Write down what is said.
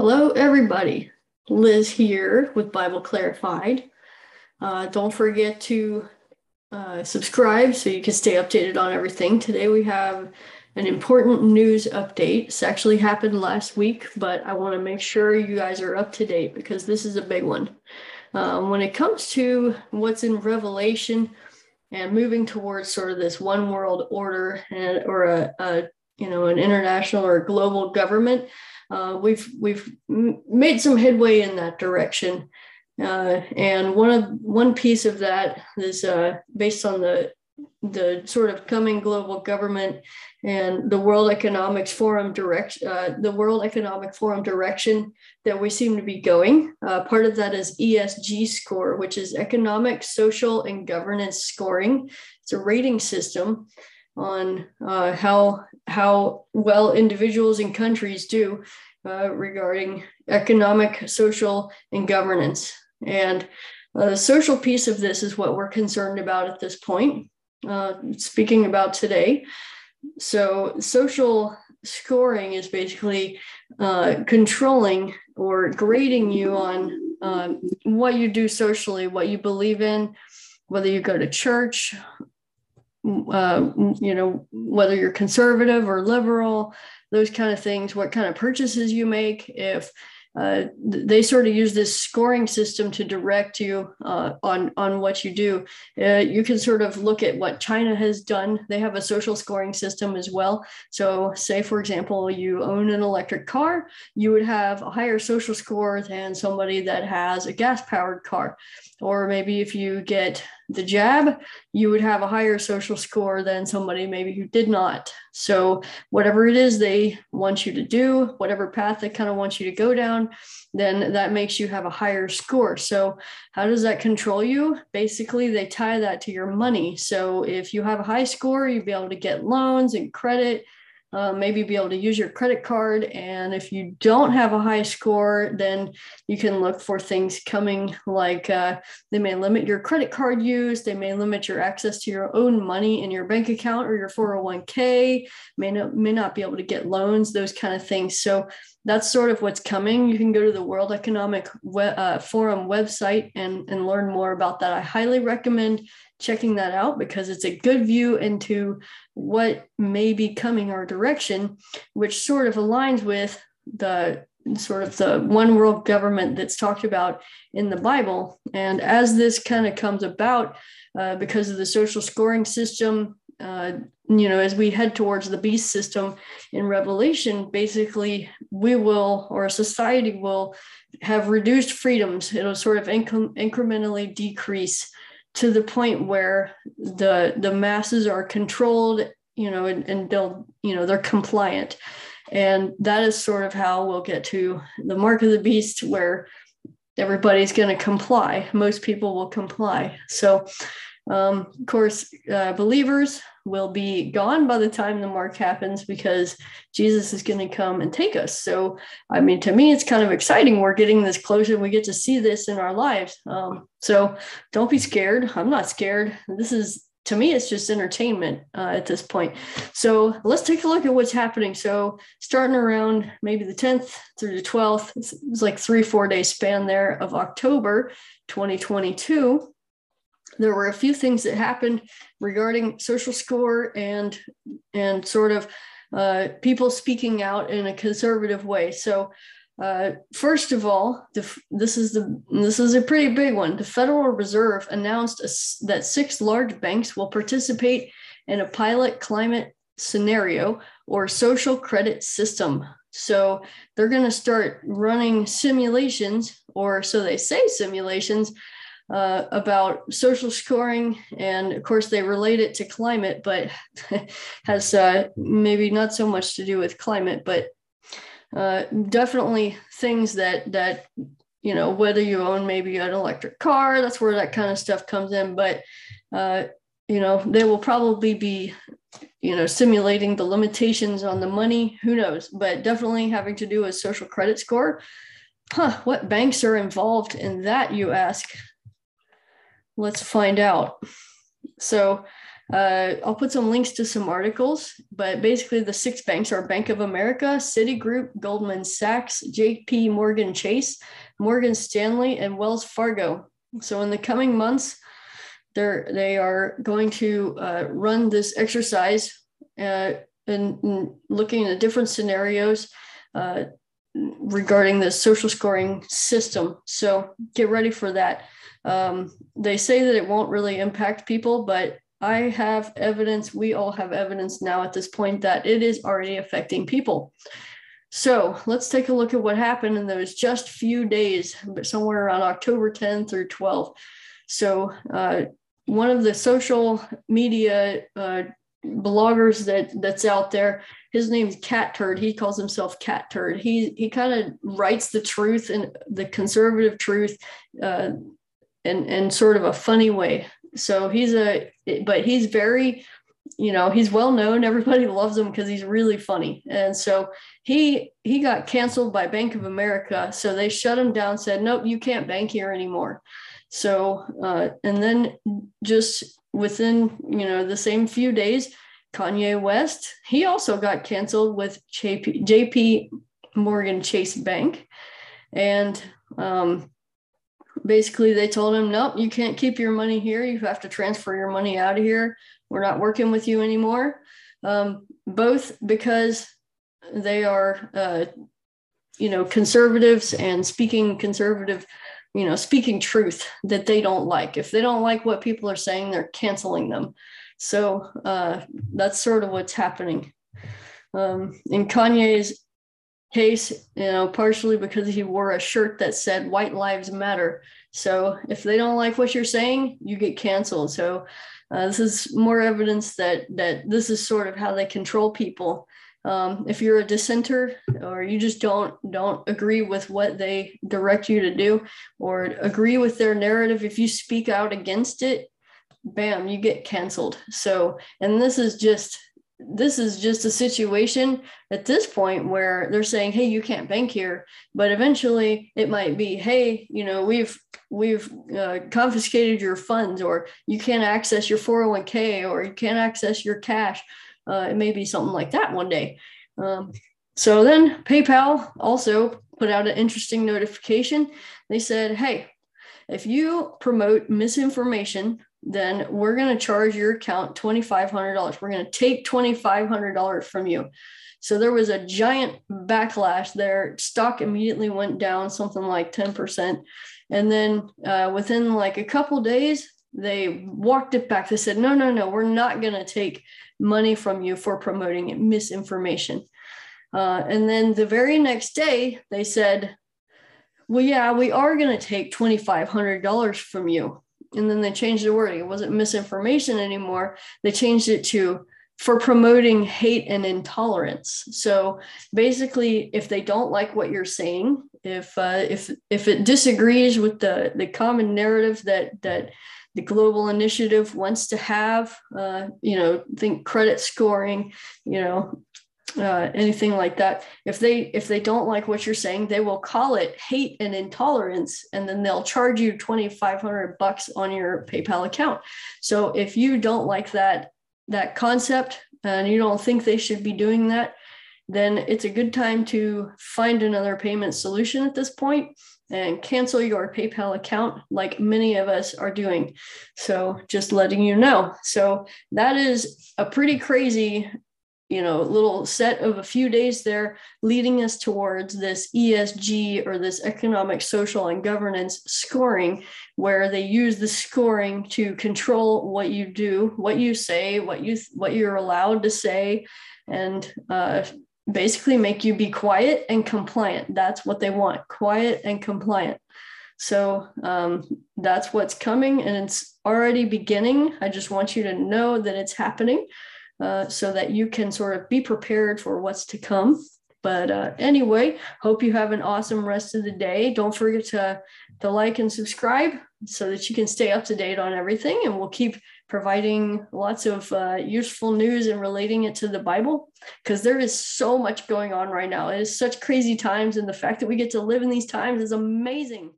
Hello, everybody. Liz here with Bible Clarified. Uh, don't forget to uh, subscribe so you can stay updated on everything. Today we have an important news update. This actually happened last week, but I want to make sure you guys are up to date because this is a big one. Um, when it comes to what's in Revelation and moving towards sort of this one world order and or a, a you know an international or global government uh, we've we've made some headway in that direction. Uh, and one of one piece of that is uh, based on the the sort of coming global government and the World Economics Forum direct uh, the World Economic Forum direction that we seem to be going. Uh, part of that is ESG score, which is economic, social, and governance scoring. It's a rating system on uh, how how well individuals and countries do uh, regarding economic, social, and governance. And uh, the social piece of this is what we're concerned about at this point. Uh, speaking about today, so social scoring is basically uh, controlling or grading you on um, what you do socially, what you believe in, whether you go to church, uh, you know, whether you're conservative or liberal, those kind of things, what kind of purchases you make, if uh, they sort of use this scoring system to direct you uh, on on what you do. Uh, you can sort of look at what China has done. They have a social scoring system as well. So, say for example, you own an electric car, you would have a higher social score than somebody that has a gas powered car. Or maybe if you get the jab, you would have a higher social score than somebody maybe who did not. So, whatever it is they want you to do, whatever path they kind of want you to go down, then that makes you have a higher score. So, how does that control you? Basically, they tie that to your money. So, if you have a high score, you'd be able to get loans and credit uh, maybe be able to use your credit card. And if you don't have a high score, then you can look for things coming like uh, they may limit your credit card use, they may limit your access to your own money in your bank account or your 401k, may not, may not be able to get loans, those kind of things. So that's sort of what's coming. You can go to the World Economic we- uh, Forum website and, and learn more about that. I highly recommend checking that out because it's a good view into what may be coming our direction, which sort of aligns with the sort of the one world government that's talked about in the Bible. And as this kind of comes about, uh, because of the social scoring system, uh, you know, as we head towards the beast system in Revelation, basically we will, or society will have reduced freedoms. It'll sort of inc- incrementally decrease to the point where the the masses are controlled you know and, and they'll you know they're compliant. And that is sort of how we'll get to the mark of the beast where everybody's going to comply. Most people will comply. So um, of course uh, believers will be gone by the time the mark happens because Jesus is going to come and take us. So, I mean, to me, it's kind of exciting. We're getting this closer and we get to see this in our lives. Um, so, don't be scared. I'm not scared. This is, to me, it's just entertainment uh, at this point. So, let's take a look at what's happening. So, starting around maybe the 10th through the 12th, it's, it's like three, four day span there of October 2022 there were a few things that happened regarding social score and and sort of uh, people speaking out in a conservative way. So uh, first of all, the, this is the this is a pretty big one. The Federal Reserve announced a, that six large banks will participate in a pilot climate scenario or social credit system. So they're going to start running simulations, or so they say simulations, uh, about social scoring, and of course they relate it to climate, but has uh, maybe not so much to do with climate, but uh, definitely things that that you know whether you own maybe an electric car, that's where that kind of stuff comes in. But uh, you know they will probably be you know simulating the limitations on the money. Who knows? But definitely having to do with social credit score. Huh, what banks are involved in that, you ask? Let's find out. So, Uh, I'll put some links to some articles, but basically the six banks are Bank of America, Citigroup, Goldman Sachs, JP Morgan Chase, Morgan Stanley, and Wells Fargo. So in the coming months, they're they are going to uh, run this exercise uh, and, and, looking at different scenarios uh, regarding the social scoring system. So get ready for that. Um, they say that it won't really impact people, but I have evidence, we all have evidence now at this point that it is already affecting people. So let's take a look at what happened in those just few days, but somewhere around October 10 through 12. So uh, one of the social media uh, bloggers that that's out there, his name's Catturd. He calls himself Catturd. He he kind of writes the truth and the conservative truth, uh, in in sort of a funny way. So he's a, but he's very, you know, he's well known. Everybody loves him because he's really funny. And so he he got canceled by Bank of America. So they shut him down. Said, nope, you can't bank here anymore. So uh, and then just within you know the same few days, Kanye West he also got canceled with JP, JP Morgan Chase Bank, and um, basically they told him, nope, you can't keep your money here. You have to transfer your money out of here. We're not working with you anymore. Um, both because they are, uh, you know, conservatives and speaking conservative, you know, speaking truth that they don't like. If they don't like what people are saying, they're canceling them. So uh, that's sort of what's happening. Um, in Kanye's case, you know, partially because he wore a shirt that said White Lives Matter. So if they don't like what you're saying, you get canceled. So uh, this is more evidence that that this is sort of how they control people. Um, if you're a dissenter or you just don't don't agree with what they direct you to do or agree with their narrative, if you speak out against it, bam, you get canceled. So, and this is just this is just a situation at this point where they're saying hey you can't bank here. But eventually it might be hey you know we've we've uh, confiscated your funds or you can't access your 401k or you can't access your cash. Uh, it may be something like that one day. Um, so then paypal also put out an interesting notification. They said hey if you promote misinformation then we're going to charge your account $2,500. We're going to take $2,500 from you. So there was a giant backlash there. Stock immediately went down something like 10%. And then uh, within like a couple days, they walked it back. They said, no, no, no, we're not going to take money from you for promoting misinformation. Uh, and then the very next day, they said, well, yeah, we are going to take $2,500 from you and then they changed the wording. It wasn't misinformation anymore. They changed it to for promoting hate and intolerance. So basically, if they don't like what you're saying, if uh, if if it disagrees with the the common narrative that that the global initiative wants to have, uh, you know, think credit scoring, you know, uh, anything like that if they if they don't like what you're saying they will call it hate and intolerance and then they'll charge you 2500 bucks on your paypal account so if you don't like that that concept and you don't think they should be doing that then it's a good time to find another payment solution at this point and cancel your PayPal account like many of us are doing. So, just letting you know. So, that is a pretty crazy you know little set of a few days there leading us towards this esg or this economic social and governance scoring where they use the scoring to control what you do what you say what you what you're allowed to say and uh, basically make you be quiet and compliant. That's what they want quiet and compliant. So um, that's what's coming and it's already beginning. I just want you to know that it's happening uh, so that you can sort of be prepared for what's to come. But uh, anyway, hope you have an awesome rest of the day. Don't forget to, to like and subscribe so that you can stay up to date on everything. And we'll keep providing lots of uh, useful news and relating it to the Bible because there is so much going on right now. It is such crazy times. And the fact that we get to live in these times is amazing.